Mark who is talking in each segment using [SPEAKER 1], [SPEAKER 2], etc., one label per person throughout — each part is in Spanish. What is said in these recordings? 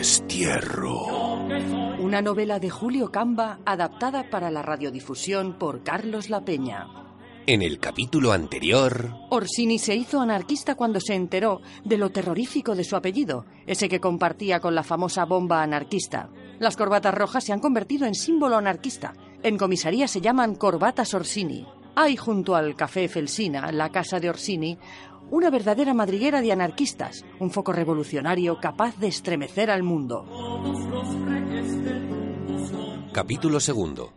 [SPEAKER 1] Destierro.
[SPEAKER 2] Una novela de Julio Camba adaptada para la radiodifusión por Carlos La Peña.
[SPEAKER 1] En el capítulo anterior...
[SPEAKER 2] Orsini se hizo anarquista cuando se enteró de lo terrorífico de su apellido, ese que compartía con la famosa bomba anarquista. Las corbatas rojas se han convertido en símbolo anarquista. En comisaría se llaman corbatas Orsini. Hay junto al Café Felsina, la casa de Orsini, una verdadera madriguera de anarquistas, un foco revolucionario capaz de estremecer al mundo.
[SPEAKER 1] Capítulo segundo.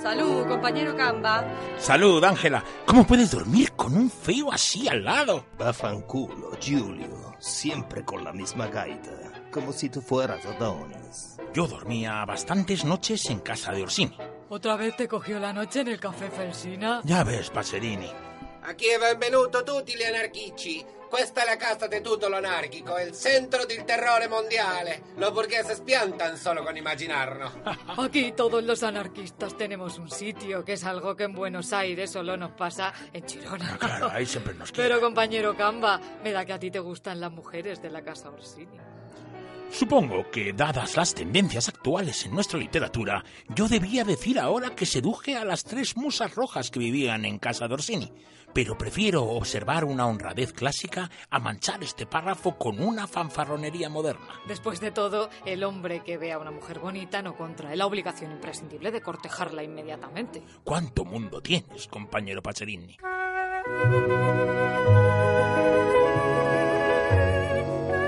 [SPEAKER 2] Salud, compañero Camba.
[SPEAKER 3] Salud, Ángela. ¿Cómo puedes dormir con un feo así al lado?
[SPEAKER 4] Bafanculo, Julio. Siempre con la misma gaita. Como si tú fueras Adonis.
[SPEAKER 3] Yo dormía bastantes noches en casa de Orsini.
[SPEAKER 5] ¿Otra vez te cogió la noche en el café Felsina?
[SPEAKER 3] Ya ves, Pacerini.
[SPEAKER 6] Aquí è benvenuto tutti gli anarchici. Questa è la casa di tutto l'anarchico, il centro del terrore mondiale. Los burgueses piantan solo con imaginarlo.
[SPEAKER 5] Aquí todos los anarquistas tenemos un sitio, que es algo que en Buenos Aires solo nos pasa en Chirona.
[SPEAKER 3] Ah, claro, ahí siempre nos quieren.
[SPEAKER 5] Pero compañero Camba, me da que a ti te gustan las mujeres de la casa Orsini.
[SPEAKER 3] Supongo que, dadas las tendencias actuales en nuestra literatura, yo debía decir ahora que seduje a las tres musas rojas que vivían en casa de Orsini, pero prefiero observar una honradez clásica a manchar este párrafo con una fanfarronería moderna.
[SPEAKER 5] Después de todo, el hombre que ve a una mujer bonita no contrae la obligación imprescindible de cortejarla inmediatamente.
[SPEAKER 3] ¿Cuánto mundo tienes, compañero Pacerini?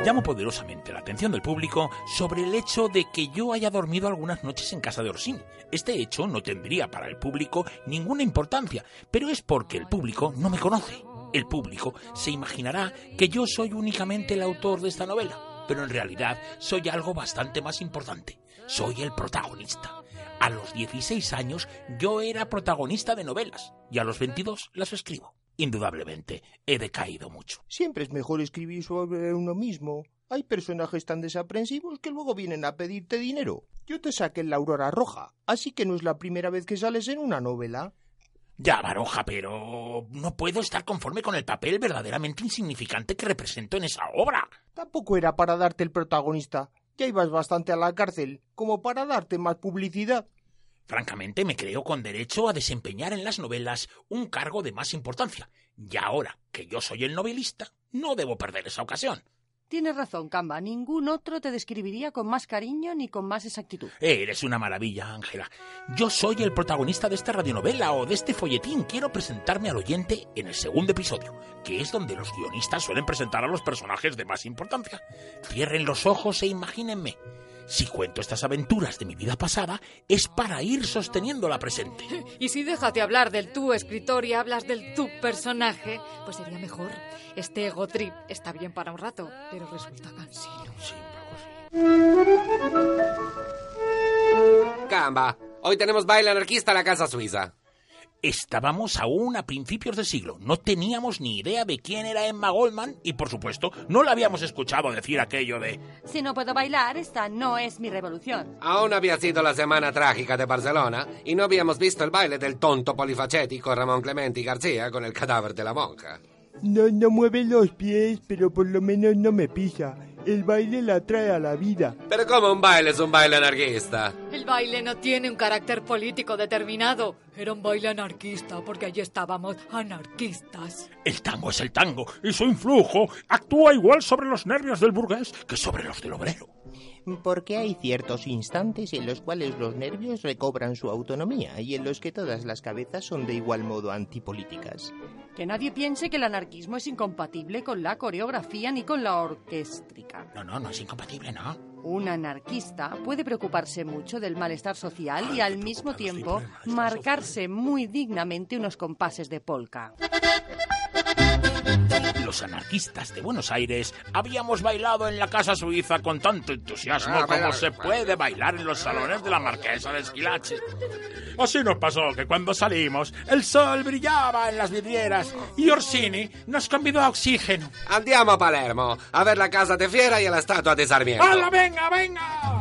[SPEAKER 3] Llamo poderosamente la atención del público sobre el hecho de que yo haya dormido algunas noches en casa de Orsini. Este hecho no tendría para el público ninguna importancia, pero es porque el público no me conoce. El público se imaginará que yo soy únicamente el autor de esta novela, pero en realidad soy algo bastante más importante. Soy el protagonista. A los 16 años yo era protagonista de novelas y a los 22 las escribo. Indudablemente, he decaído mucho.
[SPEAKER 4] Siempre es mejor escribir sobre uno mismo. Hay personajes tan desaprensivos que luego vienen a pedirte dinero. Yo te saqué en la Aurora Roja, así que no es la primera vez que sales en una novela.
[SPEAKER 3] Ya, Baroja, pero no puedo estar conforme con el papel verdaderamente insignificante que represento en esa obra.
[SPEAKER 4] Tampoco era para darte el protagonista. Ya ibas bastante a la cárcel, como para darte más publicidad.
[SPEAKER 3] Francamente, me creo con derecho a desempeñar en las novelas un cargo de más importancia. Y ahora que yo soy el novelista, no debo perder esa ocasión.
[SPEAKER 2] Tienes razón, Camba. Ningún otro te describiría con más cariño ni con más exactitud.
[SPEAKER 3] Eres una maravilla, Ángela. Yo soy el protagonista de esta radionovela o de este folletín. Quiero presentarme al oyente en el segundo episodio, que es donde los guionistas suelen presentar a los personajes de más importancia. Cierren los ojos e imagínenme. Si cuento estas aventuras de mi vida pasada, es para ir sosteniendo la presente.
[SPEAKER 5] Y si déjate hablar del tú escritor y hablas del tú personaje, pues sería mejor. Este ego trip está bien para un rato, pero resulta cansino.
[SPEAKER 3] Sí.
[SPEAKER 6] Camba, hoy tenemos baile anarquista en la casa suiza.
[SPEAKER 3] Estábamos aún a principios de siglo, no teníamos ni idea de quién era Emma Goldman y, por supuesto, no la habíamos escuchado decir aquello de
[SPEAKER 2] Si no puedo bailar, esta no es mi revolución.
[SPEAKER 6] Aún había sido la semana trágica de Barcelona y no habíamos visto el baile del tonto polifacético Ramón Clemente García con el cadáver de la monja.
[SPEAKER 4] No, no mueve los pies, pero por lo menos no me pisa. El baile la trae a la vida.
[SPEAKER 6] Pero como un baile es un baile anarquista.
[SPEAKER 5] El baile no tiene un carácter político determinado. Era un baile anarquista porque allí estábamos anarquistas.
[SPEAKER 3] El tango es el tango y su influjo actúa igual sobre los nervios del burgués que sobre los del obrero.
[SPEAKER 4] Porque hay ciertos instantes en los cuales los nervios recobran su autonomía y en los que todas las cabezas son de igual modo antipolíticas.
[SPEAKER 2] Que nadie piense que el anarquismo es incompatible con la coreografía ni con la orquéstrica.
[SPEAKER 3] No, no, no es incompatible, ¿no?
[SPEAKER 2] Un anarquista puede preocuparse mucho del malestar social y al mismo tiempo marcarse muy dignamente unos compases de polka.
[SPEAKER 3] Los anarquistas de Buenos Aires habíamos bailado en la casa suiza con tanto entusiasmo
[SPEAKER 6] Ah,
[SPEAKER 3] como se puede bailar en los salones de la marquesa de Esquilache. Así nos pasó que cuando salimos el sol brillaba en las vidrieras y Orsini nos convidó a oxígeno.
[SPEAKER 6] Andiamo a Palermo a ver la casa de Fiera y la estatua de Sarmiento.
[SPEAKER 3] ¡Hala, venga, venga!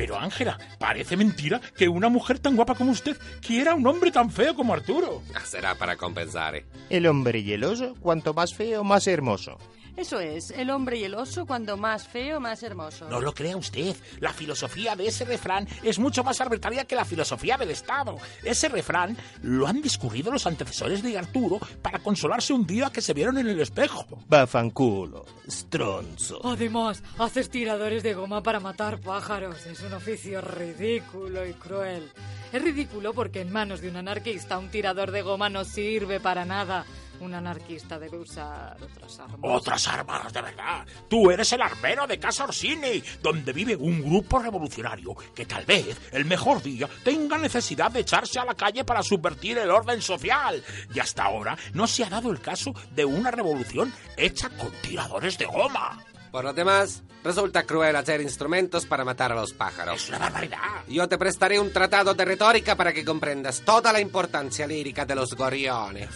[SPEAKER 3] Pero Ángela, parece mentira que una mujer tan guapa como usted quiera a un hombre tan feo como Arturo.
[SPEAKER 6] Ah, Será para compensar.
[SPEAKER 4] El hombre y el oso, cuanto más feo, más hermoso.
[SPEAKER 2] Eso es, el hombre y el oso, cuando más feo, más hermoso.
[SPEAKER 3] No lo crea usted. La filosofía de ese refrán es mucho más arbitraria que la filosofía del Estado. Ese refrán lo han discurrido los antecesores de Arturo para consolarse un día que se vieron en el espejo.
[SPEAKER 4] Bafanculo, stronzo.
[SPEAKER 5] Además, haces tiradores de goma para matar pájaros. Es un oficio ridículo y cruel. Es ridículo porque en manos de un anarquista un tirador de goma no sirve para nada. Un anarquista debe usar otras armas.
[SPEAKER 3] Otras armas, de verdad. Tú eres el armero de Casa Orsini, donde vive un grupo revolucionario que tal vez el mejor día tenga necesidad de echarse a la calle para subvertir el orden social. Y hasta ahora no se ha dado el caso de una revolución hecha con tiradores de goma.
[SPEAKER 6] Por lo demás, resulta cruel hacer instrumentos para matar a los pájaros.
[SPEAKER 3] Es una barbaridad.
[SPEAKER 6] Yo te prestaré un tratado de retórica para que comprendas toda la importancia lírica de los gorriones.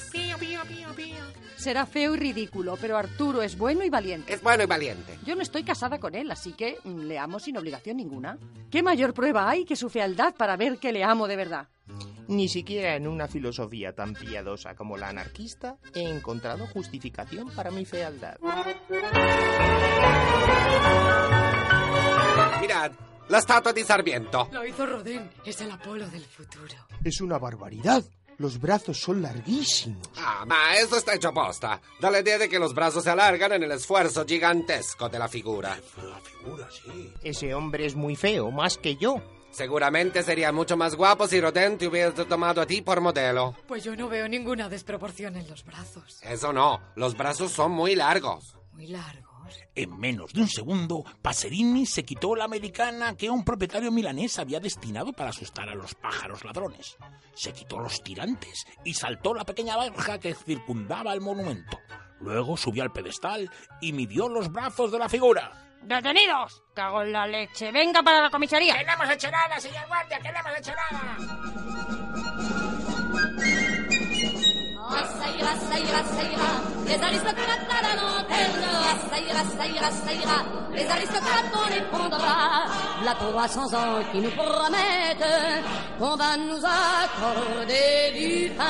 [SPEAKER 2] Será feo y ridículo, pero Arturo es bueno y valiente.
[SPEAKER 6] Es bueno y valiente.
[SPEAKER 2] Yo no estoy casada con él, así que mm, le amo sin obligación ninguna. ¿Qué mayor prueba hay que su fealdad para ver que le amo de verdad?
[SPEAKER 4] Ni siquiera en una filosofía tan piadosa como la anarquista he encontrado justificación para mi fealdad.
[SPEAKER 6] Mirad, la estatua de Sarmiento.
[SPEAKER 5] Lo hizo Rodin. Es el Apolo del futuro.
[SPEAKER 4] Es una barbaridad. Los brazos son larguísimos.
[SPEAKER 6] Ah, ma eso está hecho posta. Da la idea de que los brazos se alargan en el esfuerzo gigantesco de la figura.
[SPEAKER 3] La figura, sí.
[SPEAKER 4] Ese hombre es muy feo, más que yo.
[SPEAKER 6] Seguramente sería mucho más guapo si Rodin te hubiese tomado a ti por modelo.
[SPEAKER 5] Pues yo no veo ninguna desproporción en los brazos.
[SPEAKER 6] Eso no, los brazos son muy largos.
[SPEAKER 5] Muy largos.
[SPEAKER 3] En menos de un segundo, Paserini se quitó la americana que un propietario milanés había destinado para asustar a los pájaros ladrones. Se quitó los tirantes y saltó la pequeña verja que circundaba el monumento. Luego subió al pedestal y midió los brazos de la figura.
[SPEAKER 2] ¡Detenidos! ¡Cago en la leche! ¡Venga para la comisaría!
[SPEAKER 3] ¡Que no hemos hecho nada, señor guardia! ¡Que no hemos hecho nada!
[SPEAKER 7] Les aristocrates à la lanterne. Oh, ça ira, ça ira, ça ira, les aristocrates on les prendra. La 300 ans qui nous promettent qu'on va nous accorder du pain.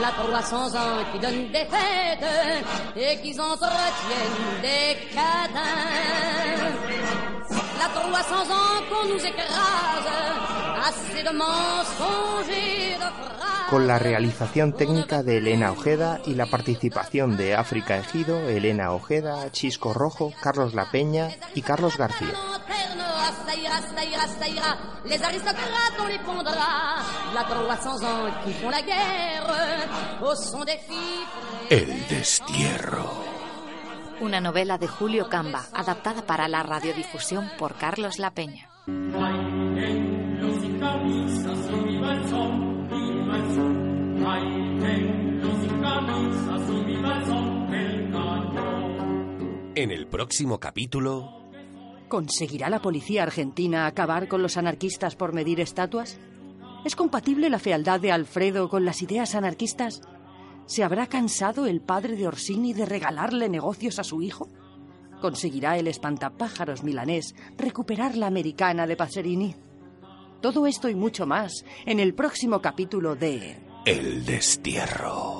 [SPEAKER 7] La 300 ans qui donnent des fêtes et qui entretiennent des cadins. La 300 ans qu'on nous écrase, assez de mensonges et de phrases.
[SPEAKER 4] Con la realización técnica de Elena Ojeda y la participación de África Ejido, Elena Ojeda, Chisco Rojo, Carlos La Peña y Carlos García.
[SPEAKER 7] lanterne, ça ira, ça ira, ça ira. Les aristocrates, on les pondra. La 300 ans qui font la guerre au son des filles.
[SPEAKER 1] El destierro.
[SPEAKER 8] Una novela de Julio Camba, adaptada para la radiodifusión por Carlos La Peña.
[SPEAKER 1] En el próximo capítulo...
[SPEAKER 2] ¿Conseguirá la policía argentina acabar con los anarquistas por medir estatuas? ¿Es compatible la fealdad de Alfredo con las ideas anarquistas? ¿Se habrá cansado el padre de Orsini de regalarle negocios a su hijo? ¿Conseguirá el espantapájaros milanés recuperar la americana de Paserini? Todo esto y mucho más en el próximo capítulo de
[SPEAKER 1] El destierro.